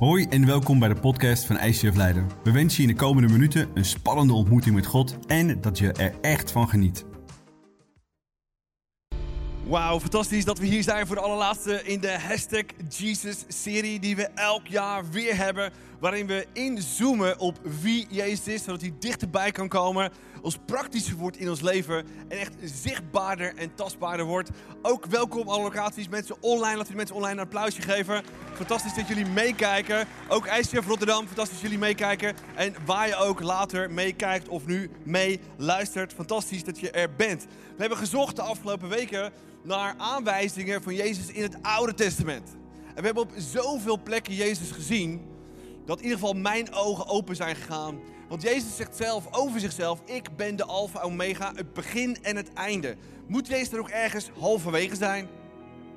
Hoi en welkom bij de podcast van ICF Leiden. We wensen je in de komende minuten een spannende ontmoeting met God en dat je er echt van geniet. Wauw, fantastisch dat we hier zijn voor de allerlaatste in de Hashtag Jesus-serie die we elk jaar weer hebben. Waarin we inzoomen op wie Jezus is, zodat hij dichterbij kan komen, ons praktischer wordt in ons leven en echt zichtbaarder en tastbaarder wordt. Ook welkom alle locaties, mensen online, laten we mensen online een applausje geven. Fantastisch dat jullie meekijken. Ook ICF Rotterdam, fantastisch dat jullie meekijken. En waar je ook later meekijkt of nu mee luistert, fantastisch dat je er bent. We hebben gezocht de afgelopen weken naar aanwijzingen van Jezus in het Oude Testament. En we hebben op zoveel plekken Jezus gezien dat in ieder geval mijn ogen open zijn gegaan. Want Jezus zegt zelf over zichzelf: Ik ben de Alpha Omega, het begin en het einde. Moet Jezus er ook ergens halverwege zijn?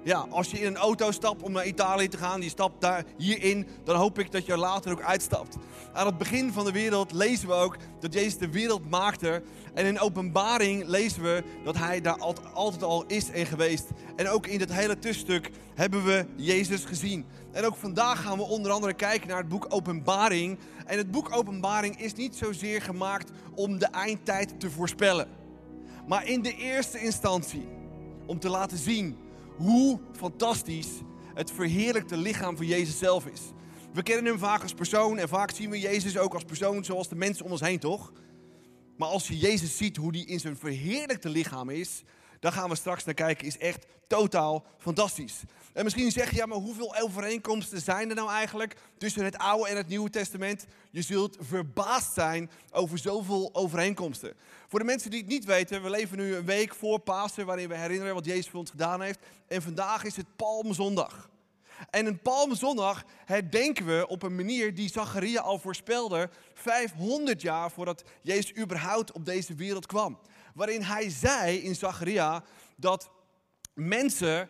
Ja, als je in een auto stapt om naar Italië te gaan, je stapt daar hierin, dan hoop ik dat je er later ook uitstapt. Aan het begin van de wereld lezen we ook dat Jezus de wereld maakte. En in openbaring lezen we dat hij daar altijd al is en geweest. En ook in dat hele tussenstuk hebben we Jezus gezien. En ook vandaag gaan we onder andere kijken naar het boek Openbaring. En het boek Openbaring is niet zozeer gemaakt om de eindtijd te voorspellen. Maar in de eerste instantie om te laten zien hoe fantastisch het verheerlijkte lichaam van Jezus zelf is. We kennen hem vaak als persoon en vaak zien we Jezus ook als persoon zoals de mensen om ons heen, toch? Maar als je Jezus ziet hoe die in zijn verheerlijkte lichaam is, daar gaan we straks naar kijken, is echt totaal fantastisch. En misschien zeg je, ja, maar hoeveel overeenkomsten zijn er nou eigenlijk tussen het Oude en het Nieuwe Testament? Je zult verbaasd zijn over zoveel overeenkomsten. Voor de mensen die het niet weten, we leven nu een week voor Pasen, waarin we herinneren wat Jezus voor ons gedaan heeft. En vandaag is het Palmzondag. En een Palmzondag herdenken we op een manier die Zacharia al voorspelde, 500 jaar voordat Jezus überhaupt op deze wereld kwam. Waarin hij zei in Zacharia dat mensen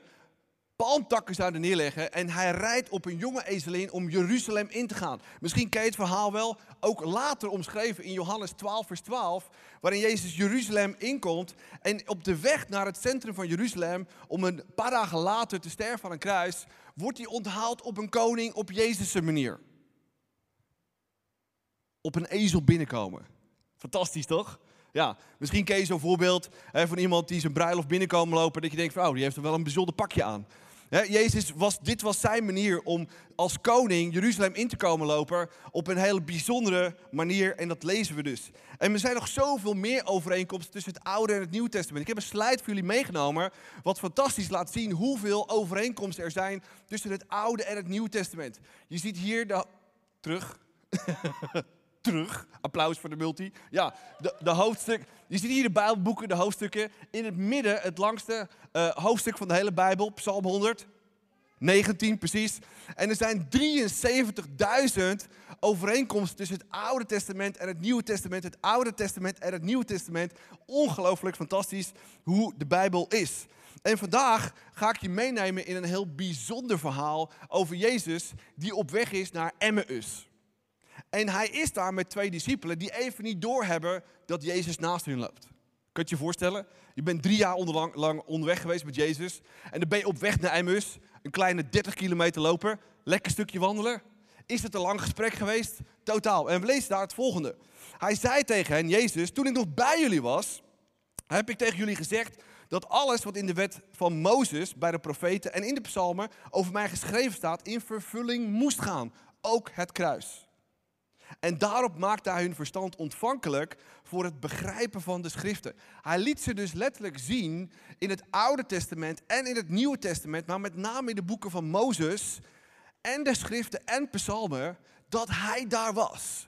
palmtakken zouden neerleggen en hij rijdt op een jonge ezelin om Jeruzalem in te gaan. Misschien ken je het verhaal wel, ook later omschreven in Johannes 12 vers 12, waarin Jezus Jeruzalem inkomt en op de weg naar het centrum van Jeruzalem, om een paar dagen later te sterven aan een kruis, wordt hij onthaald op een koning op Jezus' manier. Op een ezel binnenkomen. Fantastisch toch? Ja, misschien ken je zo'n voorbeeld hè, van iemand die zijn bruiloft binnenkomen lopen. Dat je denkt, van, oh, die heeft er wel een bijzonder pakje aan. Jezus was, dit was zijn manier om als koning Jeruzalem in te komen lopen op een hele bijzondere manier. En dat lezen we dus. En er zijn nog zoveel meer overeenkomsten tussen het Oude en het Nieuwe Testament. Ik heb een slide voor jullie meegenomen, wat fantastisch laat zien hoeveel overeenkomsten er zijn tussen het Oude en het Nieuwe Testament. Je ziet hier de... Terug. terug. Applaus voor de multi. Ja, de, de hoofdstuk. Je ziet hier de Bijbelboeken, de hoofdstukken. In het midden het langste uh, hoofdstuk van de hele Bijbel, Psalm 100. 19 precies. En er zijn 73.000 overeenkomsten tussen het Oude Testament en het Nieuwe Testament. Het Oude Testament en het Nieuwe Testament. Ongelooflijk fantastisch hoe de Bijbel is. En vandaag ga ik je meenemen in een heel bijzonder verhaal over Jezus die op weg is naar Emmaus. En hij is daar met twee discipelen die even niet doorhebben dat Jezus naast hen loopt. Kun je je voorstellen? Je bent drie jaar onderlang, lang onderweg geweest met Jezus. En dan ben je op weg naar Emmaus. Een kleine 30 kilometer lopen. Lekker stukje wandelen. Is het een lang gesprek geweest? Totaal. En we lezen daar het volgende. Hij zei tegen hen, Jezus, toen ik nog bij jullie was, heb ik tegen jullie gezegd dat alles wat in de wet van Mozes, bij de profeten en in de psalmen over mij geschreven staat, in vervulling moest gaan. Ook het kruis. En daarop maakte hij hun verstand ontvankelijk voor het begrijpen van de schriften. Hij liet ze dus letterlijk zien in het Oude Testament en in het Nieuwe Testament, maar met name in de boeken van Mozes en de schriften en psalmen, dat hij daar was.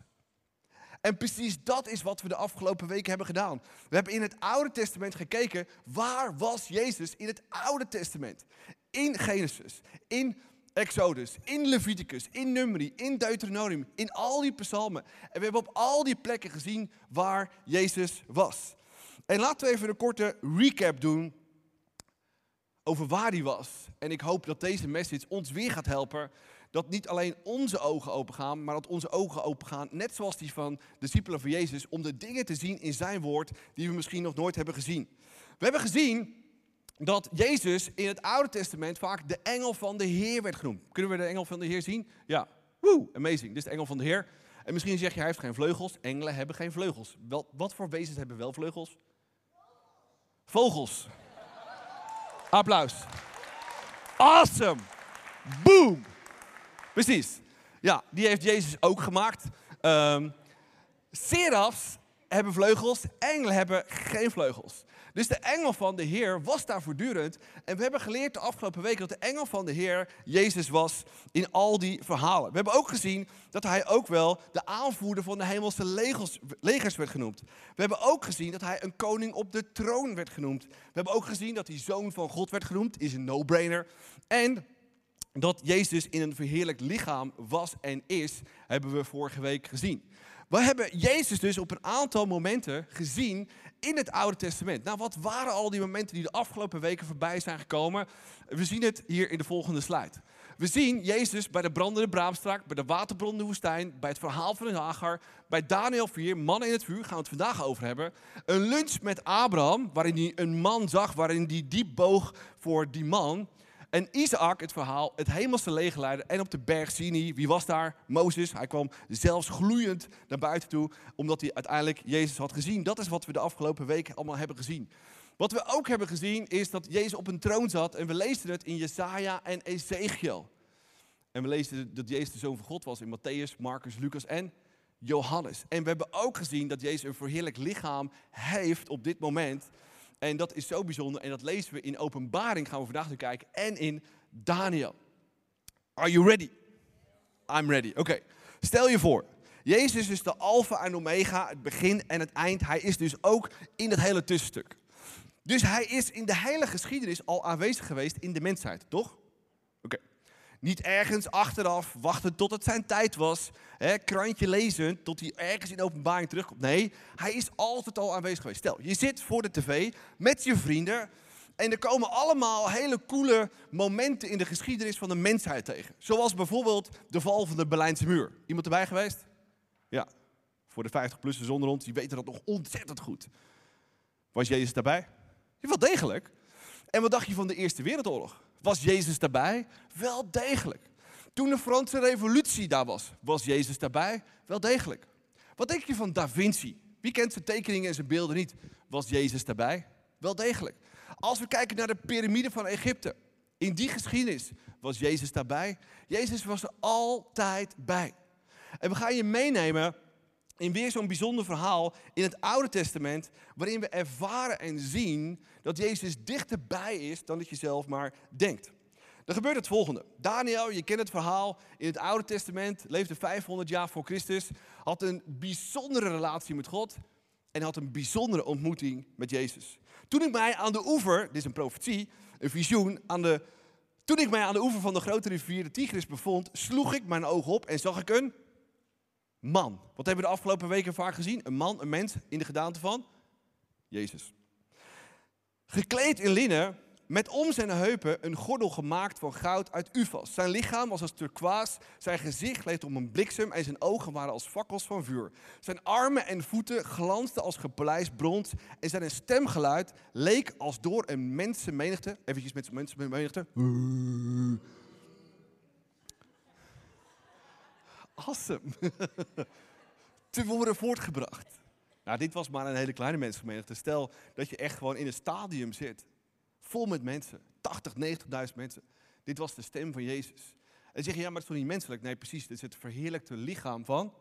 En precies dat is wat we de afgelopen weken hebben gedaan. We hebben in het Oude Testament gekeken, waar was Jezus in het Oude Testament? In Genesis, in Exodus, in Leviticus, in Numeri, in Deuteronomium, in al die psalmen. En we hebben op al die plekken gezien waar Jezus was. En laten we even een korte recap doen over waar hij was. En ik hoop dat deze message ons weer gaat helpen. Dat niet alleen onze ogen open gaan, maar dat onze ogen open gaan, net zoals die van de discipelen van Jezus, om de dingen te zien in zijn woord die we misschien nog nooit hebben gezien. We hebben gezien dat Jezus in het Oude Testament vaak de engel van de Heer werd genoemd. Kunnen we de engel van de Heer zien? Ja, Woe, amazing. Dit is de engel van de Heer. En misschien zeg je, hij heeft geen vleugels. Engelen hebben geen vleugels. Wel, wat voor wezens hebben wel vleugels? Vogels. Applaus. Awesome. Boom. Precies. Ja, die heeft Jezus ook gemaakt. Um, serafs hebben vleugels, engelen hebben geen vleugels. Dus de engel van de Heer was daar voortdurend. En we hebben geleerd de afgelopen weken dat de engel van de Heer Jezus was in al die verhalen. We hebben ook gezien dat hij ook wel de aanvoerder van de hemelse legers, legers werd genoemd. We hebben ook gezien dat hij een koning op de troon werd genoemd. We hebben ook gezien dat hij zoon van God werd genoemd. Is een no-brainer. En dat Jezus in een verheerlijk lichaam was en is, hebben we vorige week gezien. We hebben Jezus dus op een aantal momenten gezien in het Oude Testament. Nou, wat waren al die momenten die de afgelopen weken voorbij zijn gekomen? We zien het hier in de volgende slide. We zien Jezus bij de brandende braamstrak, bij de waterbronnende woestijn, bij het verhaal van de Hagar, bij Daniel 4, mannen in het vuur, gaan we het vandaag over hebben. Een lunch met Abraham, waarin hij een man zag, waarin hij diep boog voor die man. En Isaac, het verhaal, het hemelse legerleider. En op de berg Sinai, wie was daar? Mozes. Hij kwam zelfs gloeiend naar buiten toe, omdat hij uiteindelijk Jezus had gezien. Dat is wat we de afgelopen weken allemaal hebben gezien. Wat we ook hebben gezien is dat Jezus op een troon zat. En we lezen het in Jesaja en Ezekiel. En we lezen dat Jezus de Zoon van God was in Matthäus, Marcus, Lucas en Johannes. En we hebben ook gezien dat Jezus een verheerlijk lichaam heeft op dit moment. En dat is zo bijzonder. En dat lezen we in Openbaring, gaan we vandaag naar kijken. En in Daniel. Are you ready? I'm ready. Oké. Stel je voor. Jezus is de alfa en omega, het begin en het eind. Hij is dus ook in het hele tussenstuk. Dus hij is in de hele geschiedenis al aanwezig geweest in de mensheid, toch? Niet ergens achteraf wachten tot het zijn tijd was. Hè, krantje lezen tot hij ergens in openbaring terugkomt. Nee, hij is altijd al aanwezig geweest. Stel, je zit voor de tv met je vrienden. En er komen allemaal hele coole momenten in de geschiedenis van de mensheid tegen. Zoals bijvoorbeeld de val van de Berlijnse muur. Iemand erbij geweest? Ja, voor de 50-plussers zonder ons, die weten dat nog ontzettend goed. Was Jezus daarbij? Wel degelijk. En wat dacht je van de Eerste Wereldoorlog? Was Jezus daarbij? Wel degelijk. Toen de Franse revolutie daar was, was Jezus daarbij? Wel degelijk. Wat denk je van Da Vinci? Wie kent zijn tekeningen en zijn beelden niet? Was Jezus daarbij? Wel degelijk. Als we kijken naar de piramide van Egypte, in die geschiedenis was Jezus daarbij. Jezus was er altijd bij. En we gaan je meenemen in weer zo'n bijzonder verhaal in het Oude Testament, waarin we ervaren en zien dat Jezus dichterbij is dan dat je zelf maar denkt. Er gebeurt het volgende. Daniel, je kent het verhaal, in het Oude Testament, leefde 500 jaar voor Christus, had een bijzondere relatie met God en had een bijzondere ontmoeting met Jezus. Toen ik mij aan de oever, dit is een profetie, een visioen, aan de, toen ik mij aan de oever van de grote rivier de Tigris bevond, sloeg ik mijn ogen op en zag ik een man. Wat hebben we de afgelopen weken vaak gezien? Een man, een mens in de gedaante van Jezus. Gekleed in linnen, met om zijn heupen een gordel gemaakt van goud uit ufas. Zijn lichaam was als turkoois, zijn gezicht leek om een bliksem en zijn ogen waren als fakkels van vuur. Zijn armen en voeten glansden als gepolijst brons en zijn stemgeluid leek als door een mensenmenigte, eventjes met mensenmenigte, awesome, te worden voortgebracht. Nou, dit was maar een hele kleine mensenmenigte. Stel dat je echt gewoon in een stadium zit, vol met mensen, 80, 90.000 mensen. Dit was de stem van Jezus. En zeg je, ja, maar het is toch niet menselijk? Nee, precies, dit is het verheerlijkte lichaam van...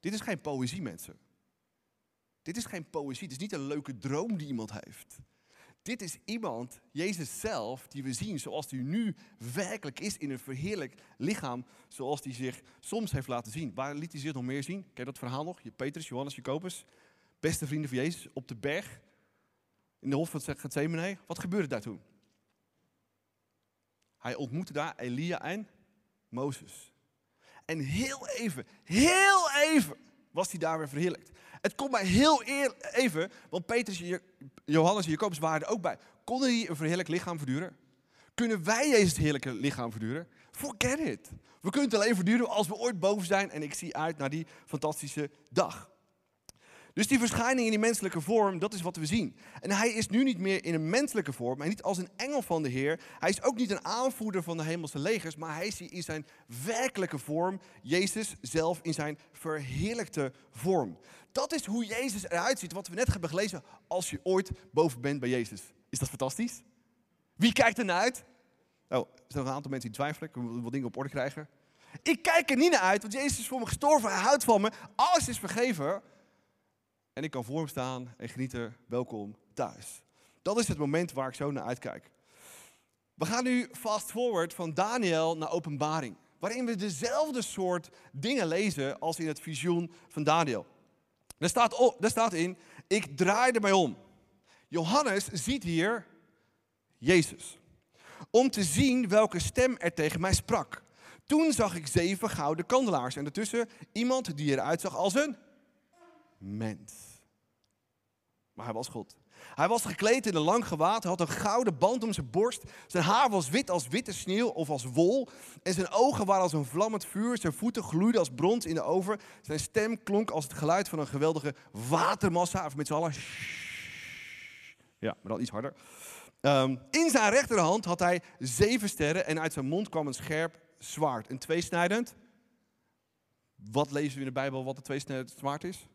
Dit is geen poëzie, mensen. Dit is geen poëzie, het is niet een leuke droom die iemand heeft. Dit is iemand, Jezus zelf, die we zien zoals hij nu werkelijk is in een verheerlijk lichaam, zoals hij zich soms heeft laten zien. Waar liet hij zich nog meer zien? Ken dat verhaal nog? Je Petrus, Johannes, Jacobus, beste vrienden van Jezus, op de berg, in de hof van Gethsemane. Wat gebeurde daar toen? Hij ontmoette daar Elia en Mozes. En heel even, heel even was hij daar weer verheerlijkt. Het komt mij heel even, want Petrus, Johannes en Jacobus waren er ook bij. Konden die een verheerlijk lichaam verduren? Kunnen wij Jezus het heerlijke lichaam verduren? Forget it. We kunnen het alleen verduren als we ooit boven zijn en ik zie uit naar die fantastische dag. Dus die verschijning in die menselijke vorm, dat is wat we zien. En hij is nu niet meer in een menselijke vorm, hij niet als een engel van de Heer. Hij is ook niet een aanvoerder van de hemelse legers, maar hij is in zijn werkelijke vorm, Jezus zelf in zijn verheerlijkte vorm. Dat is hoe Jezus eruit ziet, wat we net hebben gelezen, als je ooit boven bent bij Jezus. Is dat fantastisch? Wie kijkt er naar uit? Nou, er zijn een aantal mensen die twijfelen, ik wil wat dingen op orde krijgen. Ik kijk er niet naar uit, want Jezus is voor me gestorven, hij houdt van me, alles is vergeven. En ik kan voor hem staan en genieten, welkom thuis. Dat is het moment waar ik zo naar uitkijk. We gaan nu fast forward van Daniel naar openbaring. Waarin we dezelfde soort dingen lezen als in het visioen van Daniel. Er staat, staat in, ik draaide mij om. Johannes ziet hier Jezus. Om te zien welke stem er tegen mij sprak. Toen zag ik zeven gouden kandelaars en daartussen iemand die eruit zag als een mens. Maar hij was God. Hij was gekleed in een lang gewaad, hij had een gouden band om zijn borst. Zijn haar was wit als witte sneeuw of als wol. En zijn ogen waren als een vlammend vuur. Zijn voeten gloeiden als brons in de oven. Zijn stem klonk als het geluid van een geweldige watermassa. Of met z'n allen. Ja, maar dan iets harder. Um, in zijn rechterhand had hij zeven sterren en uit zijn mond kwam een scherp zwaard. Een tweesnijdend. Wat lezen we in de Bijbel wat een tweesnijdend zwaard is?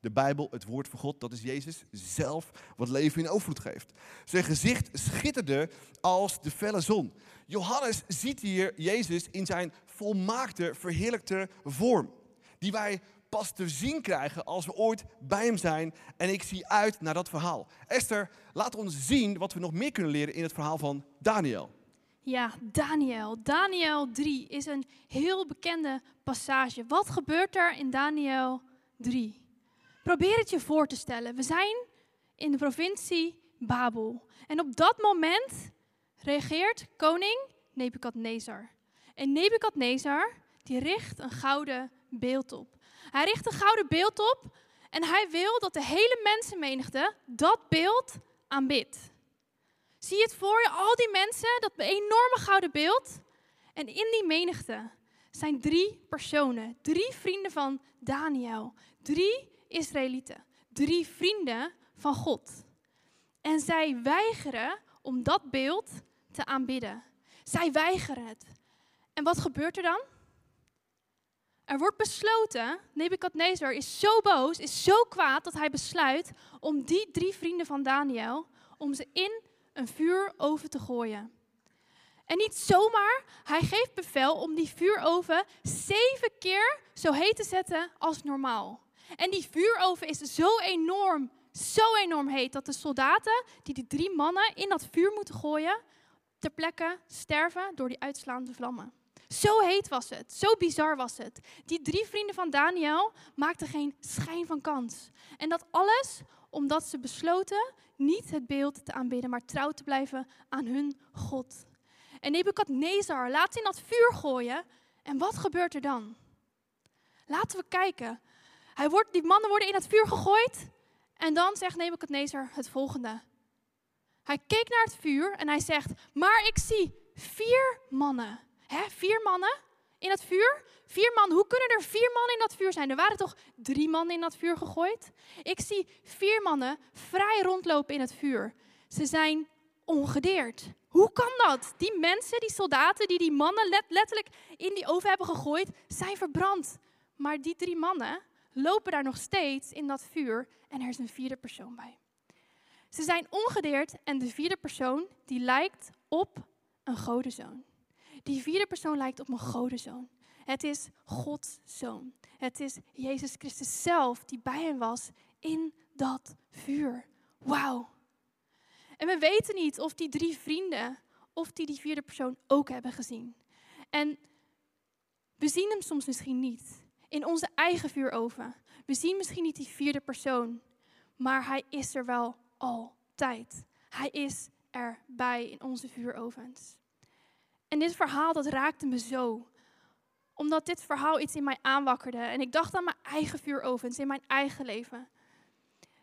De Bijbel, het woord van God, dat is Jezus zelf, wat leven in overvloed geeft. Zijn gezicht schitterde als de felle zon. Johannes ziet hier Jezus in zijn volmaakte, verheerlijkte vorm. Die wij pas te zien krijgen als we ooit bij hem zijn. En ik zie uit naar dat verhaal. Esther, laat ons zien wat we nog meer kunnen leren in het verhaal van Daniel. Ja, Daniel. Daniel 3 is een heel bekende passage. Wat gebeurt er in Daniel 3? Probeer het je voor te stellen. We zijn in de provincie Babel. En op dat moment reageert koning Nebukadnezar. En Nebukadnezar die richt een gouden beeld op. Hij richt een gouden beeld op en hij wil dat de hele mensenmenigte dat beeld aanbidt. Zie je het voor je, al die mensen, dat enorme gouden beeld. En in die menigte zijn drie personen, drie vrienden van Daniel, drie Israëlieten, drie vrienden van God. En zij weigeren om dat beeld te aanbidden. Zij weigeren het. En wat gebeurt er dan? Er wordt besloten, Nebukadnezar is zo boos, is zo kwaad dat hij besluit om die drie vrienden van Daniel, om ze in een vuuroven te gooien. En niet zomaar, hij geeft bevel om die vuuroven zeven keer zo heet te zetten als normaal. En die vuuroven is zo enorm, zo enorm heet dat de soldaten die die drie mannen in dat vuur moeten gooien, ter plekke sterven door die uitslaande vlammen. Zo heet was het, zo bizar was het. Die drie vrienden van Daniel maakten geen schijn van kans. En dat alles omdat ze besloten niet het beeld te aanbidden, maar trouw te blijven aan hun God. En Nebukadnezar laat in dat vuur gooien. En wat gebeurt er dan? Laten we kijken hij wordt, die mannen worden in het vuur gegooid. En dan zegt Nebuchadnezzar het volgende. Hij keek naar het vuur en hij zegt, maar ik zie vier mannen. Hè, vier mannen in het vuur? Vier mannen. Hoe kunnen er vier mannen in dat vuur zijn? Er waren toch drie mannen in dat vuur gegooid? Ik zie vier mannen vrij rondlopen in het vuur. Ze zijn ongedeerd. Hoe kan dat? Die mensen, die soldaten die die mannen letterlijk in die oven hebben gegooid, zijn verbrand. Maar die drie mannen, lopen daar nog steeds in dat vuur en er is een vierde persoon bij. Ze zijn ongedeerd en de vierde persoon die lijkt op een godenzoon. Die vierde persoon lijkt op een godenzoon. Het is Gods zoon. Het is Jezus Christus zelf die bij hem was in dat vuur. Wauw. En we weten niet of die drie vrienden, of die die vierde persoon ook hebben gezien. En we zien hem soms misschien niet in onze eigen vuuroven. We zien misschien niet die vierde persoon, maar hij is er wel altijd. Hij is erbij in onze vuurovens. En dit verhaal, dat raakte me zo. Omdat dit verhaal iets in mij aanwakkerde. En ik dacht aan mijn eigen vuurovens, in mijn eigen leven.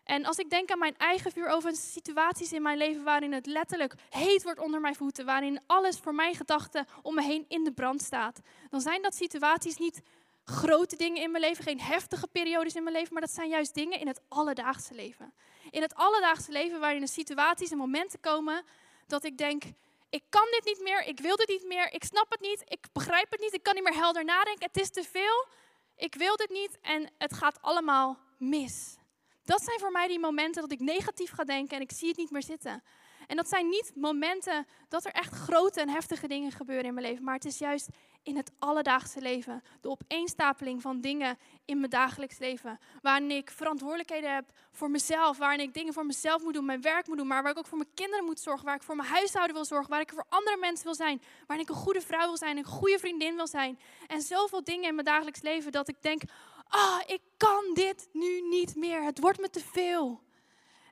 En als ik denk aan mijn eigen vuurovens, situaties in mijn leven waarin het letterlijk heet wordt onder mijn voeten, waarin alles voor mijn gedachten om me heen in de brand staat, dan zijn dat situaties niet grote dingen in mijn leven, geen heftige periodes in mijn leven, maar dat zijn juist dingen in het alledaagse leven. In het alledaagse leven waarin er situaties en momenten komen dat ik denk, ik kan dit niet meer, ik wil dit niet meer, ik snap het niet, ik begrijp het niet, ik kan niet meer helder nadenken, het is te veel, ik wil dit niet en het gaat allemaal mis. Dat zijn voor mij die momenten dat ik negatief ga denken en ik zie het niet meer zitten. En dat zijn niet momenten dat er echt grote en heftige dingen gebeuren in mijn leven, maar het is juist in het alledaagse leven. De opeenstapeling van dingen in mijn dagelijks leven. Waarin ik verantwoordelijkheden heb voor mezelf, waarin ik dingen voor mezelf moet doen, mijn werk moet doen, maar waar ik ook voor mijn kinderen moet zorgen, waar ik voor mijn huishouden wil zorgen, waar ik voor andere mensen wil zijn, waarin ik een goede vrouw wil zijn, een goede vriendin wil zijn. En zoveel dingen in mijn dagelijks leven dat ik denk, ah, ik kan dit nu niet meer. Het wordt me te veel.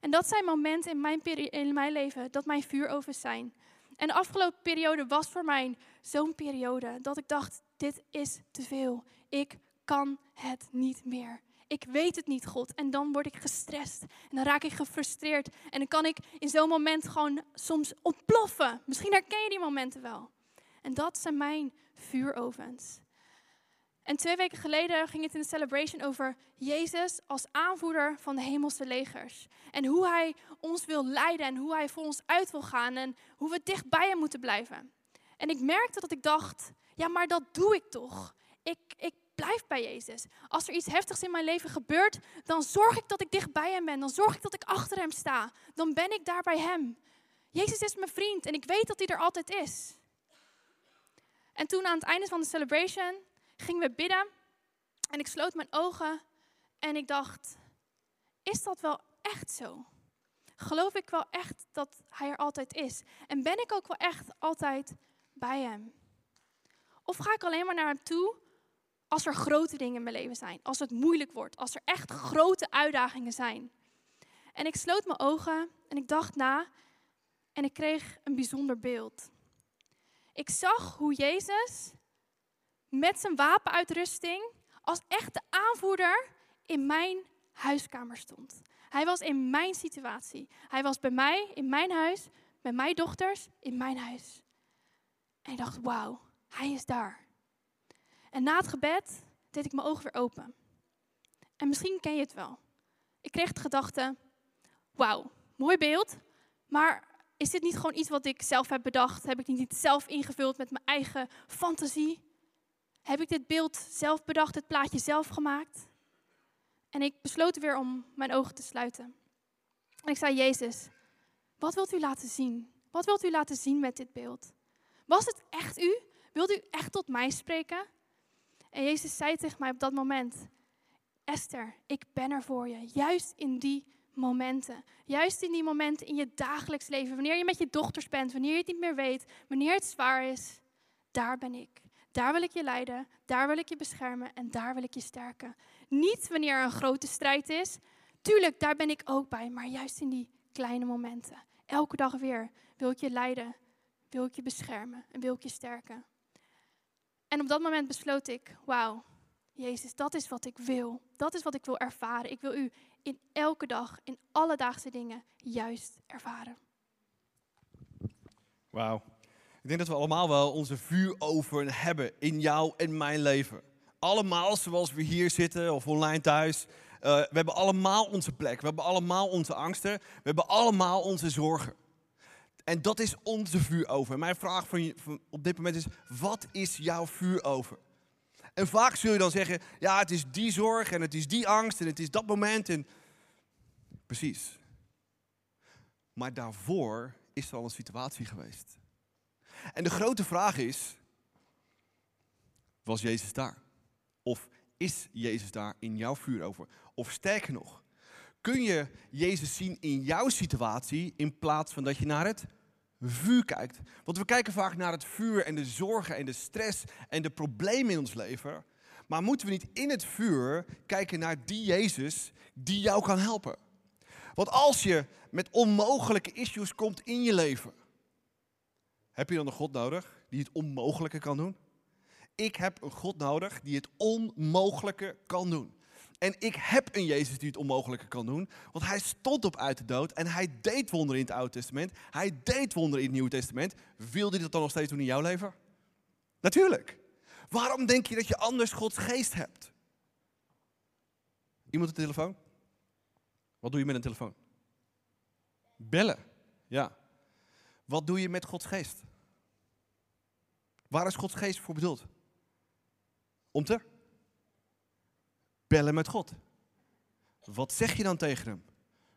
En dat zijn momenten in mijn, in mijn leven dat mijn vuurovens zijn. En de afgelopen periode was voor mij zo'n periode dat ik dacht, dit is te veel. Ik kan het niet meer. Ik weet het niet, God. En dan word ik gestrest. En dan raak ik gefrustreerd. En dan kan ik in zo'n moment gewoon soms ontploffen. Misschien herken je die momenten wel. En dat zijn mijn vuurovens. En twee weken geleden ging het in de celebration over Jezus als aanvoerder van de hemelse legers. En hoe hij ons wil leiden en hoe hij voor ons uit wil gaan en hoe we dicht bij hem moeten blijven. En ik merkte dat ik dacht, ja maar dat doe ik toch. Ik, ik blijf bij Jezus. Als er iets heftigs in mijn leven gebeurt, dan zorg ik dat ik dicht bij hem ben. Dan zorg ik dat ik achter hem sta. Dan ben ik daar bij hem. Jezus is mijn vriend en ik weet dat hij er altijd is. En toen aan het einde van de celebration gingen we bidden en ik sloot mijn ogen en ik dacht, is dat wel echt zo? Geloof ik wel echt dat Hij er altijd is? En ben ik ook wel echt altijd bij Hem? Of ga ik alleen maar naar Hem toe als er grote dingen in mijn leven zijn? Als het moeilijk wordt, als er echt grote uitdagingen zijn? En ik sloot mijn ogen en ik dacht na en ik kreeg een bijzonder beeld. Ik zag hoe Jezus met zijn wapenuitrusting als echte aanvoerder in mijn huiskamer stond. Hij was in mijn situatie. Hij was bij mij, in mijn huis, met mijn dochters, in mijn huis. En ik dacht, wauw, hij is daar. En na het gebed deed ik mijn ogen weer open. En misschien ken je het wel. Ik kreeg de gedachte, wauw, mooi beeld, maar is dit niet gewoon iets wat ik zelf heb bedacht? Heb ik niet zelf ingevuld met mijn eigen fantasie? Heb ik dit beeld zelf bedacht, het plaatje zelf gemaakt? En ik besloot weer om mijn ogen te sluiten. En ik zei, Jezus, wat wilt u laten zien? Wat wilt u laten zien met dit beeld? Was het echt u? Wilt u echt tot mij spreken? En Jezus zei tegen mij op dat moment, Esther, ik ben er voor je. Juist in die momenten. Juist in die momenten in je dagelijks leven. Wanneer je met je dochters bent, wanneer je het niet meer weet, wanneer het zwaar is. Daar ben ik. Daar wil ik je leiden, daar wil ik je beschermen en daar wil ik je sterken. Niet wanneer er een grote strijd is. Tuurlijk, daar ben ik ook bij, maar juist in die kleine momenten. Elke dag weer wil ik je leiden, wil ik je beschermen en wil ik je sterken. En op dat moment besloot ik, wauw, Jezus, dat is wat ik wil. Dat is wat ik wil ervaren. Ik wil u in elke dag, in alledaagse dingen, juist ervaren. Wauw. Ik denk dat we allemaal wel onze vuuroven hebben in jou en mijn leven. Allemaal zoals we hier zitten of online thuis. Uh, we hebben allemaal onze plek. We hebben allemaal onze angsten. We hebben allemaal onze zorgen. En dat is onze vuuroven. Mijn vraag van, op dit moment is: wat is jouw vuuroven? En vaak zul je dan zeggen: ja, het is die zorg en het is die angst en het is dat moment. En... Precies. Maar daarvoor is er al een situatie geweest. En de grote vraag is, was Jezus daar? Of is Jezus daar in jouw vuur over? Of sterker nog, kun je Jezus zien in jouw situatie in plaats van dat je naar het vuur kijkt? Want we kijken vaak naar het vuur en de zorgen en de stress en de problemen in ons leven. Maar moeten we niet in het vuur kijken naar die Jezus die jou kan helpen? Want als je met onmogelijke issues komt in je leven, heb je dan een God nodig die het onmogelijke kan doen? Ik heb een God nodig die het onmogelijke kan doen. En ik heb een Jezus die het onmogelijke kan doen. Want hij stond op uit de dood en hij deed wonderen in het Oude Testament. Hij deed wonderen in het Nieuwe Testament. Wil hij dat dan nog steeds doen in jouw leven? Natuurlijk. Waarom denk je dat je anders Gods geest hebt? Iemand een telefoon? Wat doe je met een telefoon? Bellen. Ja. Wat doe je met Gods geest? Waar is Gods geest voor bedoeld? Om te bellen met God. Wat zeg je dan tegen hem?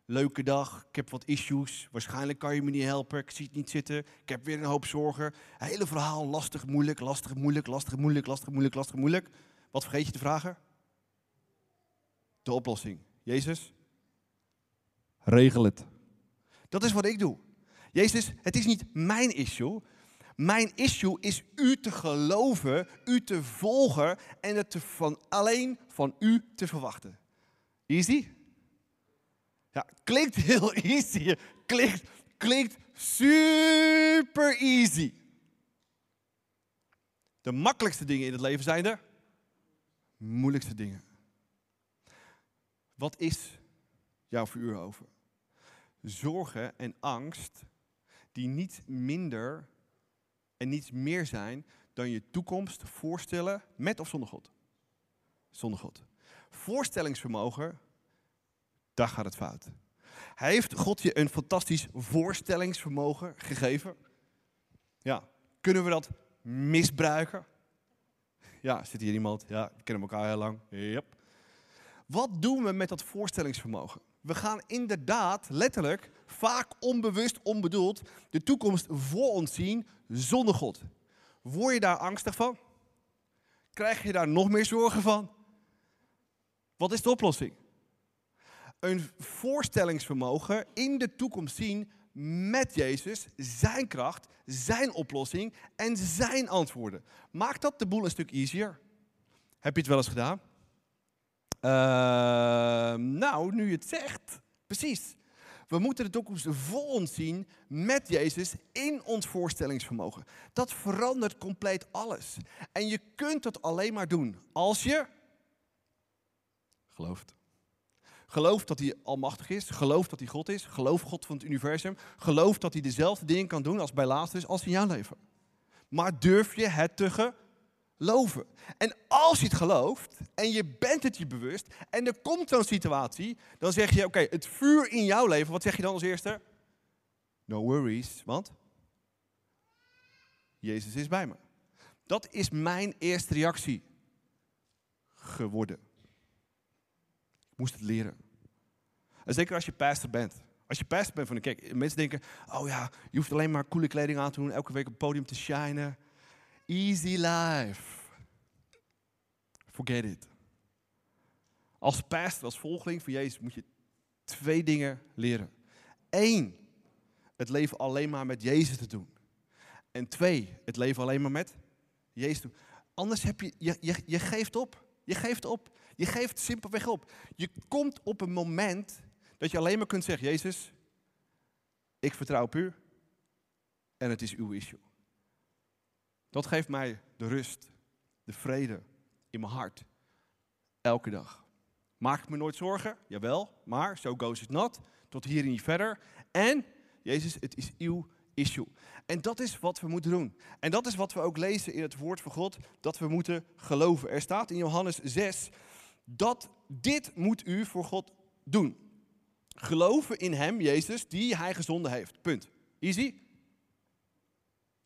Leuke dag, ik heb wat issues, waarschijnlijk kan je me niet helpen, ik zie het niet zitten, ik heb weer een hoop zorgen. Hele verhaal, lastig, moeilijk, lastig, moeilijk, lastig, moeilijk, lastig, moeilijk, lastig, moeilijk. Wat vergeet je te vragen? De oplossing. Jezus, regel het. Dat is wat ik doe. Jezus, het is niet mijn issue. Mijn issue is u te geloven, u te volgen en het van, alleen van u te verwachten. Easy? Ja, klinkt heel easy. Klinkt, klinkt super easy. De makkelijkste dingen in het leven zijn de moeilijkste dingen. Wat is jouw vuur over? Zorgen en angst die niet minder en niets meer zijn dan je toekomst voorstellen met of zonder God. Zonder God. Voorstellingsvermogen, daar gaat het fout. Hij heeft God je een fantastisch voorstellingsvermogen gegeven. Ja, kunnen we dat misbruiken? Ja, zit hier iemand? Ja, we kennen elkaar heel lang. Yep. Wat doen we met dat voorstellingsvermogen? We gaan inderdaad, letterlijk, vaak onbewust, onbedoeld, de toekomst voor ons zien zonder God. Word je daar angstig van? Krijg je daar nog meer zorgen van? Wat is de oplossing? Een voorstellingsvermogen in de toekomst zien met Jezus, zijn kracht, zijn oplossing en zijn antwoorden. Maakt dat de boel een stuk easier? Heb je het wel eens gedaan? Uh, nou, nu je het zegt, precies. We moeten de toekomst voor ons zien met Jezus in ons voorstellingsvermogen. Dat verandert compleet alles. En je kunt het alleen maar doen als je gelooft. Geloof dat hij almachtig is. Geloof dat hij God is. Geloof God van het universum. Geloof dat hij dezelfde dingen kan doen als bij Lazarus als in jouw leven. Maar durf je het te geloven? En als je het gelooft en je bent het je bewust en er komt zo'n situatie, dan zeg je, oké, het vuur in jouw leven, wat zeg je dan als eerste? No worries, want Jezus is bij me. Dat is mijn eerste reactie geworden moest het leren. En zeker als je pastor bent. Als je pastor bent van de kerk. Mensen denken, oh ja, je hoeft alleen maar coole kleding aan te doen. Elke week op het podium te shinen. Easy life. Forget it. Als pastor, als volgeling van Jezus moet je twee dingen leren. Eén, het leven alleen maar met Jezus te doen. En twee, het leven alleen maar met Jezus doen. Anders heb je, je, je, je geeft op. Je geeft op. Je geeft simpelweg op. Je komt op een moment dat je alleen maar kunt zeggen, Jezus, ik vertrouw u en het is uw issue. Dat geeft mij de rust, de vrede in mijn hart. Elke dag. Maak ik me nooit zorgen? Jawel, maar so goes it not. Tot hier en niet verder. En, Jezus, het is uw issue. En dat is wat we moeten doen. En dat is wat we ook lezen in het woord van God, dat we moeten geloven. Er staat in Johannes 6 dat dit moet u voor God doen. Geloven in Hem, Jezus, die Hij gezonden heeft. Punt. Easy?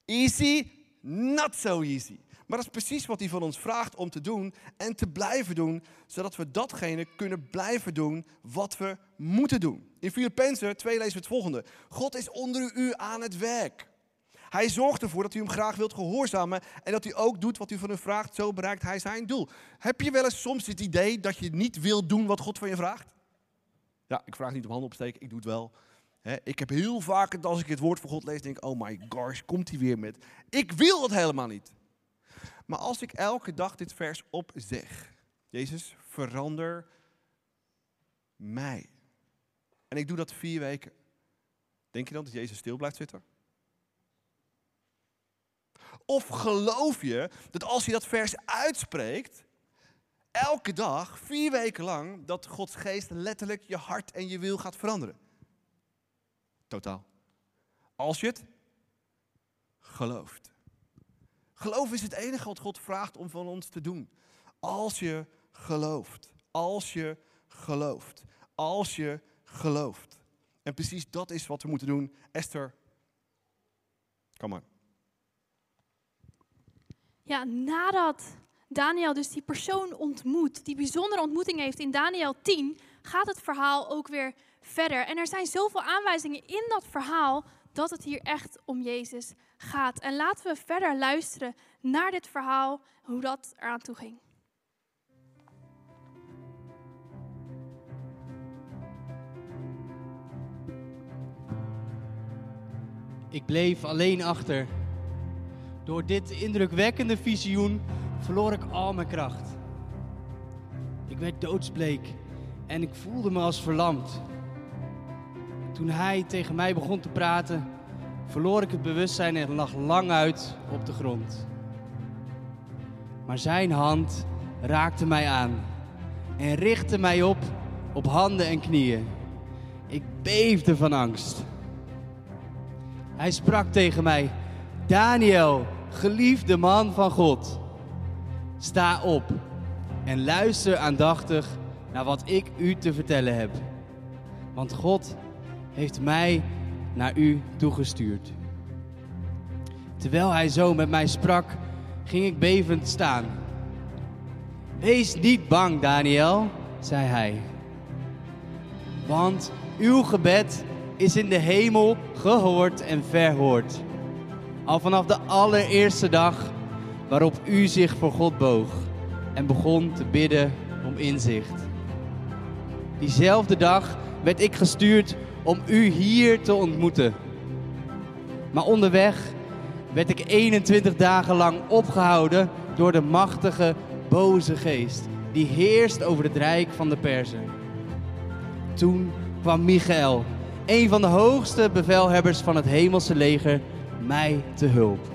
Easy? Not so easy. Maar dat is precies wat hij van ons vraagt om te doen en te blijven doen, zodat we datgene kunnen blijven doen wat we moeten doen. In Filippenzen 2 lezen we het volgende. God is onder u aan het werk. Hij zorgt ervoor dat u hem graag wilt gehoorzamen en dat hij ook doet wat u van hem vraagt, zo bereikt hij zijn doel. Heb je wel eens soms het idee dat je niet wilt doen wat God van je vraagt? Ja, ik vraag niet om handen opsteken, ik doe het wel. Ik heb heel vaak, als ik het woord van God lees, denk ik, oh my gosh, komt hij weer met. Ik wil het helemaal niet. Maar als ik elke dag dit vers opzeg, Jezus, verander mij. En ik doe dat vier weken. Denk je dan dat Jezus stil blijft zitten? Of geloof je dat als je dat vers uitspreekt, elke dag, vier weken lang, dat Gods geest letterlijk je hart en je wil gaat veranderen? Totaal. Als je het gelooft. Geloof is het enige wat God vraagt om van ons te doen. Als je gelooft. Als je gelooft. Als je gelooft. En precies dat is wat we moeten doen. Esther, kom maar. Ja, nadat Daniel dus die persoon ontmoet, die bijzondere ontmoeting heeft in Daniel 10, gaat het verhaal ook weer verder. En er zijn zoveel aanwijzingen in dat verhaal dat het hier echt om Jezus gaat. En laten we verder luisteren naar dit verhaal, hoe dat eraan toe ging. Ik bleef alleen achter. Door dit indrukwekkende visioen verloor ik al mijn kracht. Ik werd doodsbleek en ik voelde me als verlamd. Toen hij tegen mij begon te praten, verloor ik het bewustzijn en lag lang uit op de grond. Maar zijn hand raakte mij aan en richtte mij op op handen en knieën. Ik beefde van angst. Hij sprak tegen mij: Daniel, geliefde man van God, sta op en luister aandachtig naar wat ik u te vertellen heb. Want God heeft mij naar u toegestuurd. Terwijl hij zo met mij sprak, ging ik bevend staan. Wees niet bang, Daniel, zei hij. Want uw gebed is in de hemel gehoord en verhoord. Al vanaf de allereerste dag waarop u zich voor God boog en begon te bidden om inzicht. Diezelfde dag werd ik gestuurd om u hier te ontmoeten. Maar onderweg werd ik 21 dagen lang opgehouden door de machtige, boze geest die heerst over het rijk van de Perzen. Toen kwam Michael, een van de hoogste bevelhebbers van het hemelse leger, mij te hulp.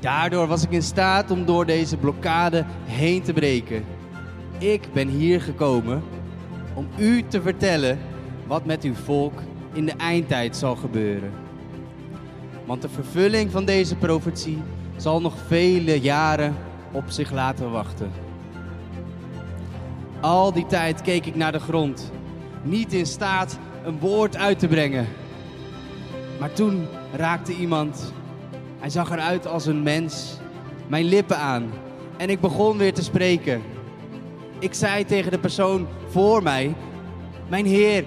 Daardoor was ik in staat om door deze blokkade heen te breken. Ik ben hier gekomen om u te vertellen wat met uw volk in de eindtijd zal gebeuren. Want de vervulling van deze profetie zal nog vele jaren op zich laten wachten. Al die tijd keek ik naar de grond, niet in staat een woord uit te brengen. Maar toen raakte iemand, hij zag eruit als een mens, mijn lippen aan en ik begon weer te spreken. Ik zei tegen de persoon voor mij: Mijn Heer,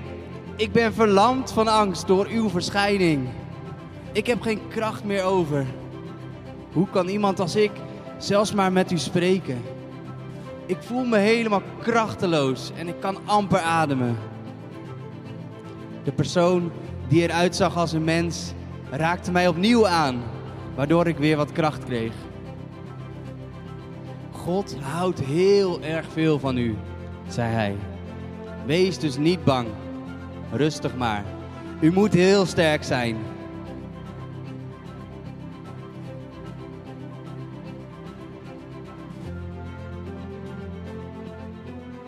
ik ben verlamd van angst door uw verschijning. Ik heb geen kracht meer over. Hoe kan iemand als ik zelfs maar met u spreken? Ik voel me helemaal krachteloos en ik kan amper ademen. De persoon die eruit zag als een mens raakte mij opnieuw aan, waardoor ik weer wat kracht kreeg. God houdt heel erg veel van u, zei hij. Wees dus niet bang. Rustig maar. U moet heel sterk zijn.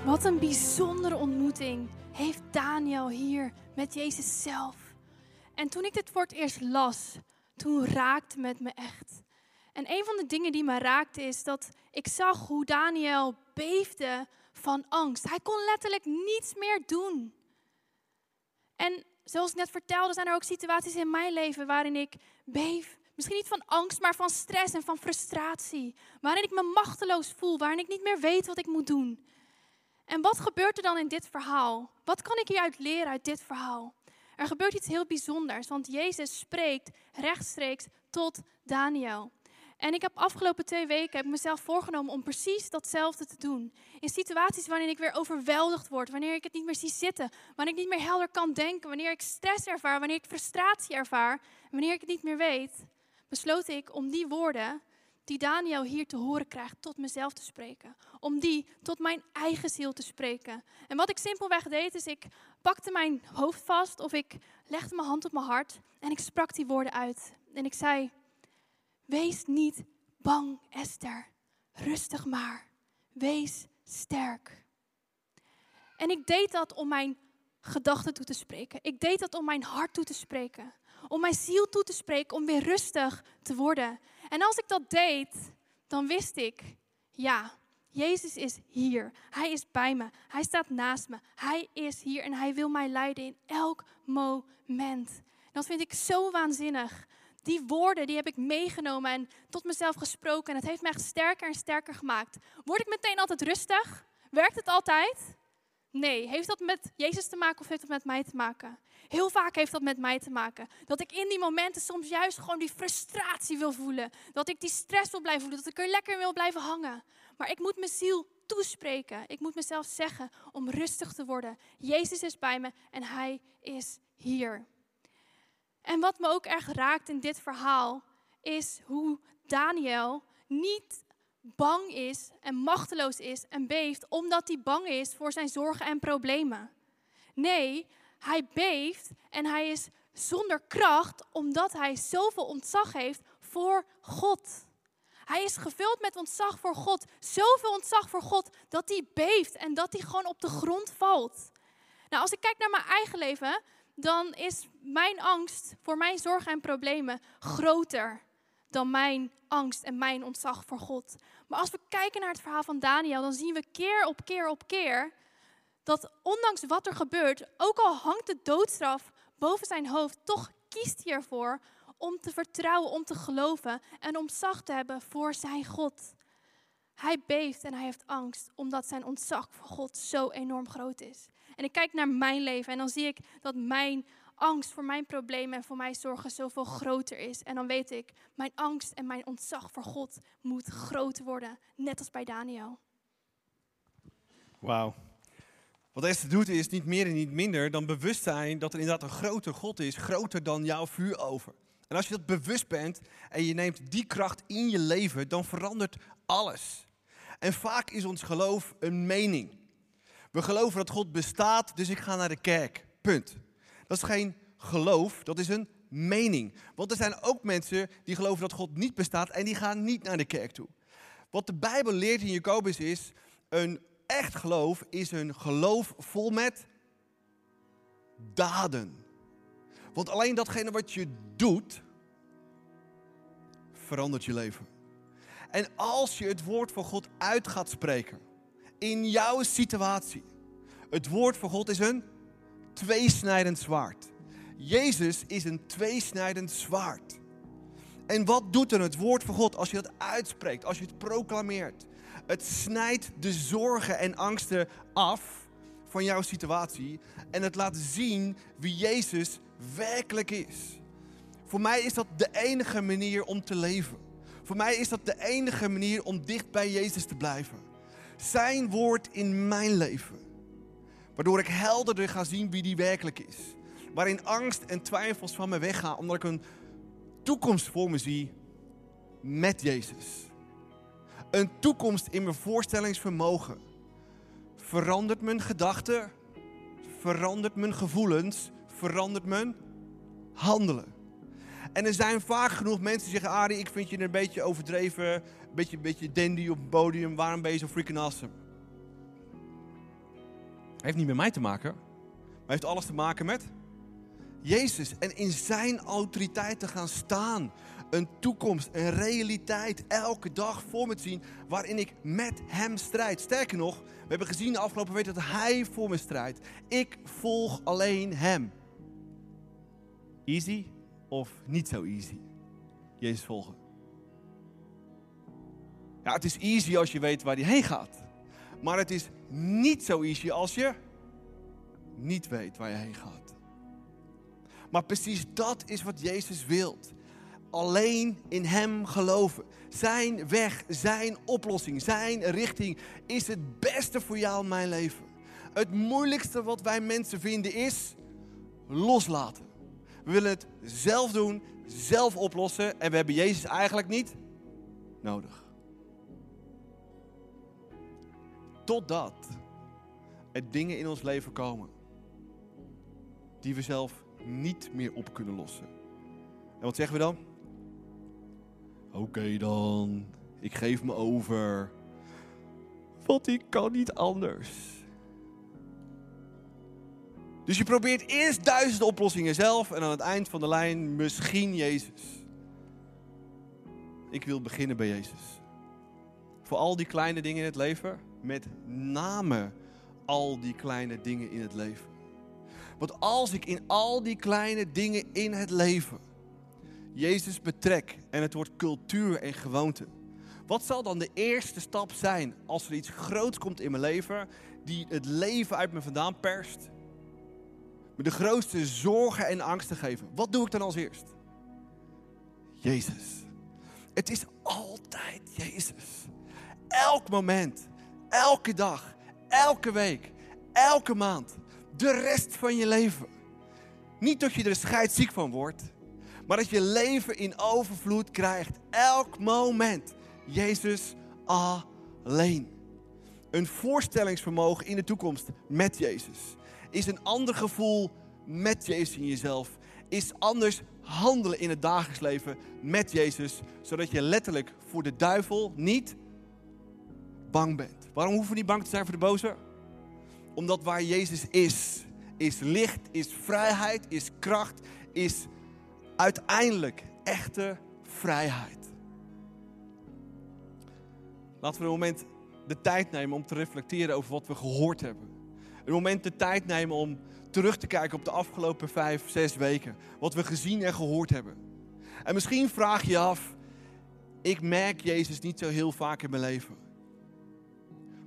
Wat een bijzondere ontmoeting heeft Daniel hier met Jezus zelf. En toen ik dit voor het eerst las, toen raakte het me echt. En een van de dingen die me raakte is dat ik zag hoe Daniel beefde van angst. Hij kon letterlijk niets meer doen. En zoals ik net vertelde, zijn er ook situaties in mijn leven waarin ik beef. Misschien niet van angst, maar van stress en van frustratie. Waarin ik me machteloos voel, waarin ik niet meer weet wat ik moet doen. En wat gebeurt er dan in dit verhaal? Wat kan ik hieruit leren uit dit verhaal? Er gebeurt iets heel bijzonders, want Jezus spreekt rechtstreeks tot Daniel. En ik heb afgelopen twee weken heb mezelf voorgenomen om precies datzelfde te doen. In situaties waarin ik weer overweldigd word, wanneer ik het niet meer zie zitten, wanneer ik niet meer helder kan denken, wanneer ik stress ervaar, wanneer ik frustratie ervaar, wanneer ik het niet meer weet, besloot ik om die woorden die Daniel hier te horen krijgt, tot mezelf te spreken. Om die tot mijn eigen ziel te spreken. En wat ik simpelweg deed, is ik pakte mijn hoofd vast of ik legde mijn hand op mijn hart en ik sprak die woorden uit. En ik zei, wees niet bang Esther, rustig maar, wees sterk. En ik deed dat om mijn gedachten toe te spreken. Ik deed dat om mijn hart toe te spreken. Om mijn ziel toe te spreken, om weer rustig te worden. En als ik dat deed, dan wist ik, ja, Jezus is hier. Hij is bij me. Hij staat naast me. Hij is hier en hij wil mij leiden in elk moment. En dat vind ik zo waanzinnig. Die woorden die heb ik meegenomen en tot mezelf gesproken. En het heeft mij echt sterker en sterker gemaakt. Word ik meteen altijd rustig? Werkt het altijd? Nee. Heeft dat met Jezus te maken of heeft dat met mij te maken? Heel vaak heeft dat met mij te maken. Dat ik in die momenten soms juist gewoon die frustratie wil voelen. Dat ik die stress wil blijven voelen. Dat ik er lekker in wil blijven hangen. Maar ik moet mijn ziel toespreken. Ik moet mezelf zeggen om rustig te worden. Jezus is bij me en Hij is hier. En wat me ook erg raakt in dit verhaal is hoe Daniel niet bang is en machteloos is en beeft omdat hij bang is voor zijn zorgen en problemen. Nee, hij beeft en hij is zonder kracht omdat hij zoveel ontzag heeft voor God. Hij is gevuld met ontzag voor God. Zoveel ontzag voor God dat hij beeft en dat hij gewoon op de grond valt. Nou, als ik kijk naar mijn eigen leven, dan is mijn angst voor mijn zorgen en problemen groter dan mijn angst en mijn ontzag voor God. Maar als we kijken naar het verhaal van Daniel, dan zien we keer op keer op keer dat ondanks wat er gebeurt, ook al hangt de doodstraf boven zijn hoofd, toch kiest hij ervoor om te vertrouwen, om te geloven en om zacht te hebben voor zijn God. Hij beeft en hij heeft angst, omdat zijn ontzag voor God zo enorm groot is. En ik kijk naar mijn leven en dan zie ik dat mijn angst voor mijn problemen en voor mijn zorgen zoveel groter is. En dan weet ik, mijn angst en mijn ontzag voor God moet groter worden, net als bij Daniel. Wauw. Wat Esther doet is niet meer en niet minder dan bewust zijn dat er inderdaad een groter God is, groter dan jouw vuurover. En als je dat bewust bent en je neemt die kracht in je leven, dan verandert alles. En vaak is ons geloof een mening. We geloven dat God bestaat, dus ik ga naar de kerk. Punt. Dat is geen geloof, dat is een mening. Want er zijn ook mensen die geloven dat God niet bestaat en die gaan niet naar de kerk toe. Wat de Bijbel leert in Jacobus is, een echt geloof is een geloof vol met daden. Want alleen datgene wat je doet, verandert je leven. En als je het woord van God uit gaat spreken, in jouw situatie. Het woord van God is een tweesnijdend zwaard. Jezus is een tweesnijdend zwaard. En wat doet dan het woord van God als je dat uitspreekt, als je het proclameert? Het snijdt de zorgen en angsten af van jouw situatie en het laat zien wie Jezus werkelijk is. Voor mij is dat de enige manier om te leven. Voor mij is dat de enige manier om dicht bij Jezus te blijven. Zijn woord in mijn leven. Waardoor ik helderder ga zien wie die werkelijk is. Waarin angst en twijfels van me weggaan, omdat ik een toekomst voor me zie met Jezus. Een toekomst in mijn voorstellingsvermogen. Verandert mijn gedachten, verandert mijn gevoelens, verandert mijn handelen. En er zijn vaak genoeg mensen die zeggen, Arie, ik vind je een beetje overdreven, een beetje, een beetje dandy op het podium, waarom ben je zo freaking awesome? Heeft niet met mij te maken, maar heeft alles te maken met Jezus. En in zijn autoriteit te gaan staan. Een toekomst, een realiteit, elke dag voor me te zien waarin ik met hem strijd. Sterker nog, we hebben gezien de afgelopen week dat hij voor me strijdt. Ik volg alleen hem. Easy of niet zo easy? Jezus volgen. Ja, het is easy als je weet waar hij heen gaat. Maar het is niet zo easy als je niet weet waar je heen gaat. Maar precies dat is wat Jezus wilt. Alleen in Hem geloven. Zijn weg, Zijn oplossing, Zijn richting is het beste voor jou in mijn leven. Het moeilijkste wat wij mensen vinden is loslaten. We willen het zelf doen, zelf oplossen en we hebben Jezus eigenlijk niet nodig. Totdat er dingen in ons leven komen die we zelf niet meer op kunnen lossen. En wat zeggen we dan? Oké dan, ik geef me over. Want ik kan niet anders. Dus je probeert eerst duizenden oplossingen zelf en aan het eind van de lijn misschien Jezus. Ik wil beginnen bij Jezus. Voor al die kleine dingen in het leven, met name al die kleine dingen in het leven. Want als ik in al die kleine dingen in het leven Jezus betrek en het wordt cultuur en gewoonte. Wat zal dan de eerste stap zijn als er iets groots komt in mijn leven die het leven uit me vandaan perst? Me de grootste zorgen en angsten geven. Wat doe ik dan als eerst? Jezus. Het is altijd Jezus. Elk moment, elke dag, elke week, elke maand, de rest van je leven. Niet dat je er scheidsziek van wordt, maar dat je leven in overvloed krijgt. Elk moment. Jezus alleen. Een voorstellingsvermogen in de toekomst met Jezus is een ander gevoel met Jezus in jezelf. Is anders handelen in het dagelijks leven met Jezus, zodat je letterlijk voor de duivel niet bang bent. Waarom hoeven we niet bang te zijn voor de boze? Omdat waar Jezus is, is licht, is vrijheid, is kracht, is uiteindelijk echte vrijheid. Laten we een moment de tijd nemen om te reflecteren over wat we gehoord hebben. Een moment de tijd nemen om terug te kijken op de afgelopen vijf, zes weken. Wat we gezien en gehoord hebben. En misschien vraag je af, ik merk Jezus niet zo heel vaak in mijn leven.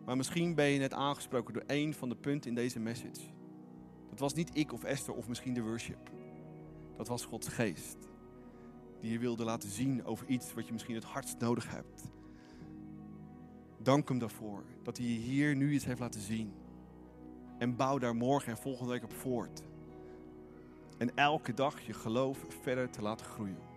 Maar misschien ben je net aangesproken door één van de punten in deze message. Dat was niet ik of Esther of misschien de worship. Dat was Gods geest. Die je wilde laten zien over iets wat je misschien het hardst nodig hebt. Dank hem daarvoor dat hij je hier nu iets heeft laten zien. En bouw daar morgen en volgende week op voort. En elke dag je geloof verder te laten groeien.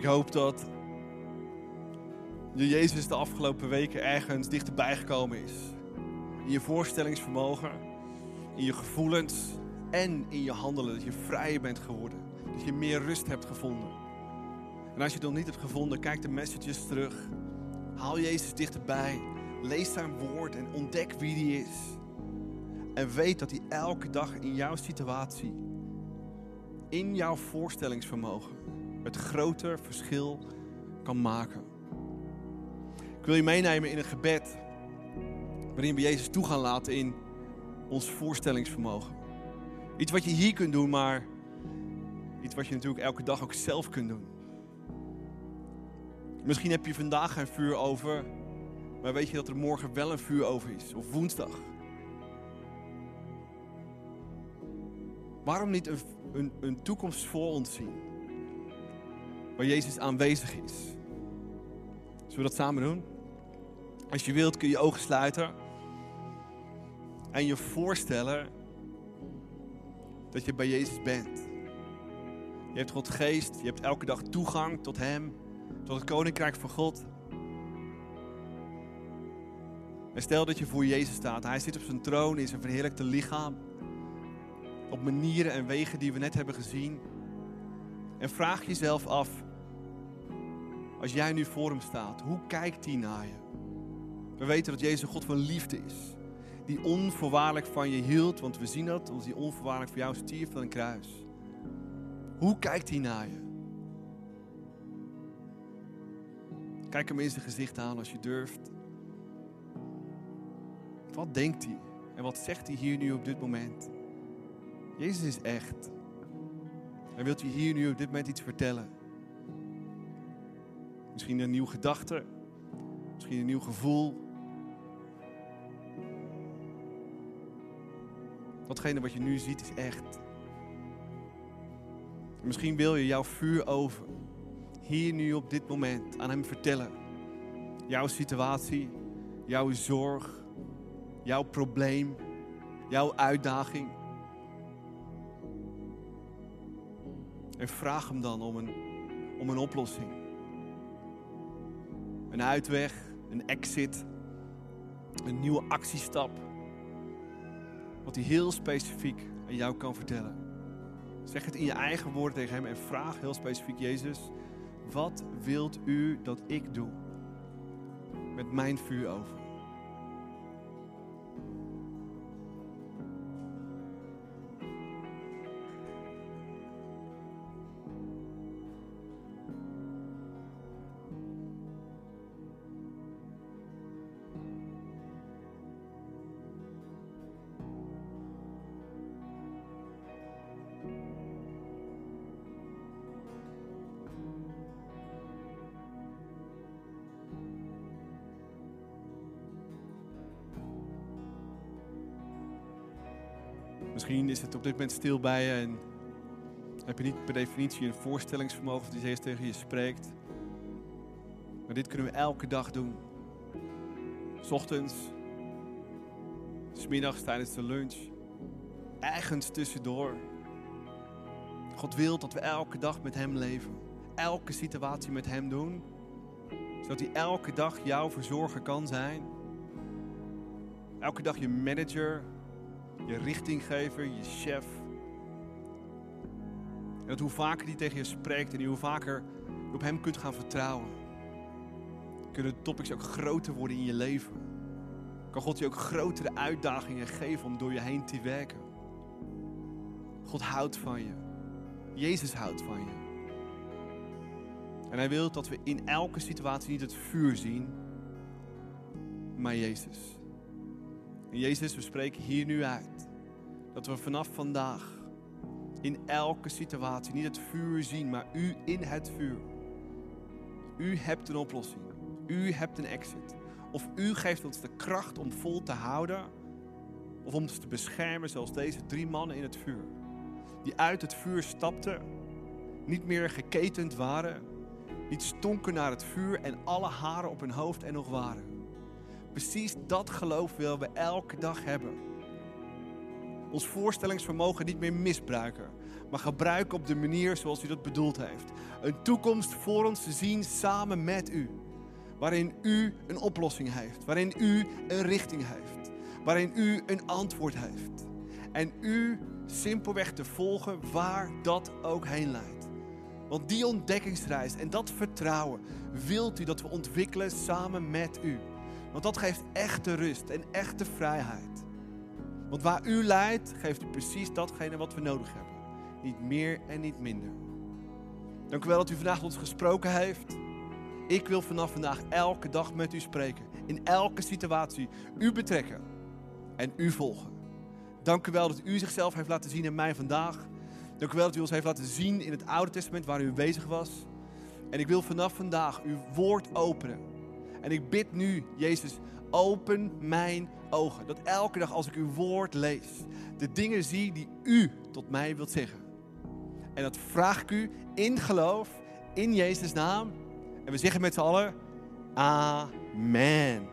Ik hoop dat je Jezus de afgelopen weken ergens dichterbij gekomen is. In je voorstellingsvermogen, in je gevoelens en in je handelen. Dat je vrijer bent geworden. Dat je meer rust hebt gevonden. En als je het nog niet hebt gevonden, kijk de messages terug. Haal Jezus dichterbij. Lees zijn woord en ontdek wie hij is. En weet dat hij elke dag in jouw situatie, in jouw voorstellingsvermogen, het groter verschil kan maken. Ik wil je meenemen in een gebed waarin we Jezus toe gaan laten in ons voorstellingsvermogen. Iets wat je hier kunt doen, maar iets wat je natuurlijk elke dag ook zelf kunt doen. Misschien heb je vandaag geen vuur over, maar weet je dat er morgen wel een vuur over is, of woensdag. Waarom niet een, een, een toekomst voor ons zien? Waar Jezus aanwezig is. Zullen we dat samen doen? Als je wilt kun je ogen sluiten en je voorstellen dat je bij Jezus bent. Je hebt God geest, je hebt elke dag toegang tot Hem, tot het Koninkrijk van God. En stel dat je voor Jezus staat. Hij zit op zijn troon in zijn verheerlijkte lichaam. Op manieren en wegen die we net hebben gezien. En vraag jezelf af, als jij nu voor hem staat, hoe kijkt hij naar je? We weten dat Jezus een God van liefde is. Die onvoorwaardelijk van je hield, want we zien dat, als hij onvoorwaardelijk voor jou stierf aan een kruis. Hoe kijkt hij naar je? Kijk hem in zijn gezicht aan als je durft. Wat denkt hij? En wat zegt hij hier nu op dit moment? Jezus is echt. En wilt je hier nu op dit moment iets vertellen? Misschien een nieuwe gedachte, misschien een nieuw gevoel. Datgene wat je nu ziet is echt. misschien wil je jouw vuur over, hier nu op dit moment, aan Hem vertellen. Jouw situatie, jouw zorg, jouw probleem, jouw uitdaging. En vraag Hem dan om een, om een oplossing. Een uitweg, een exit, een nieuwe actiestap. Wat hij heel specifiek aan jou kan vertellen. Zeg het in je eigen woorden tegen hem en vraag heel specifiek, Jezus, wat wilt u dat ik doe met mijn vuur over? Op dit moment stil bij je en heb je niet per definitie een voorstellingsvermogen die Jezus tegen je spreekt. Maar dit kunnen we elke dag doen. S ochtends, smiddags tijdens de lunch, ergens tussendoor. God wil dat we elke dag met Hem leven. Elke situatie met Hem doen. Zodat Hij elke dag jouw verzorger kan zijn. Elke dag je manager, je richtinggever, je chef. En dat hoe vaker die tegen je spreekt en hoe vaker je op hem kunt gaan vertrouwen, kunnen de topics ook groter worden in je leven. Kan God je ook grotere uitdagingen geven om door je heen te werken. God houdt van je. Jezus houdt van je. En hij wil dat we in elke situatie niet het vuur zien, maar Jezus. En Jezus, we spreken hier nu uit dat we vanaf vandaag in elke situatie niet het vuur zien, maar u in het vuur. U hebt een oplossing. U hebt een exit. Of u geeft ons de kracht om vol te houden, of om ons te beschermen, zoals deze drie mannen in het vuur. Die uit het vuur stapten, niet meer geketend waren, niet stonken naar het vuur en alle haren op hun hoofd en nog waren. Precies dat geloof willen we elke dag hebben. Ons voorstellingsvermogen niet meer misbruiken, maar gebruiken op de manier zoals u dat bedoeld heeft. Een toekomst voor ons te zien samen met u. Waarin u een oplossing heeft, waarin u een richting heeft, waarin u een antwoord heeft. En u simpelweg te volgen waar dat ook heen leidt. Want die ontdekkingsreis en dat vertrouwen wilt u dat we ontwikkelen samen met u. Want dat geeft echte rust en echte vrijheid. Want waar u leidt, geeft u precies datgene wat we nodig hebben. Niet meer en niet minder. Dank u wel dat u vandaag ons gesproken heeft. Ik wil vanaf vandaag elke dag met u spreken. In elke situatie u betrekken en u volgen. Dank u wel dat u zichzelf heeft laten zien in mij vandaag. Dank u wel dat u ons heeft laten zien in het Oude Testament waar u bezig was. En ik wil vanaf vandaag uw woord openen. En ik bid nu, Jezus, open mijn ogen. Dat elke dag als ik uw woord lees, de dingen zie die u tot mij wilt zeggen. En dat vraag ik u in geloof, in Jezus' naam. En we zeggen met z'n allen, Amen.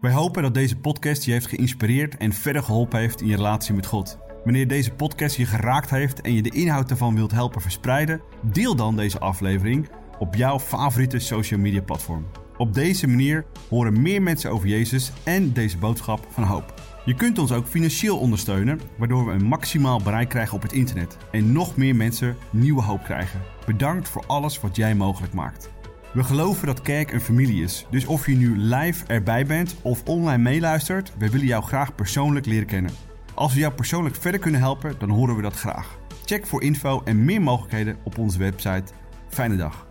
Wij hopen dat deze podcast je heeft geïnspireerd en verder geholpen heeft in je relatie met God. Wanneer deze podcast je geraakt heeft en je de inhoud ervan wilt helpen verspreiden, deel dan deze aflevering op jouw favoriete social media platform. Op deze manier horen meer mensen over Jezus en deze boodschap van hoop. Je kunt ons ook financieel ondersteunen, waardoor we een maximaal bereik krijgen op het internet en nog meer mensen nieuwe hoop krijgen. Bedankt voor alles wat jij mogelijk maakt. We geloven dat kerk een familie is, dus of je nu live erbij bent of online meeluistert, we willen jou graag persoonlijk leren kennen. Als we jou persoonlijk verder kunnen helpen, dan horen we dat graag. Check voor info en meer mogelijkheden op onze website. Fijne dag.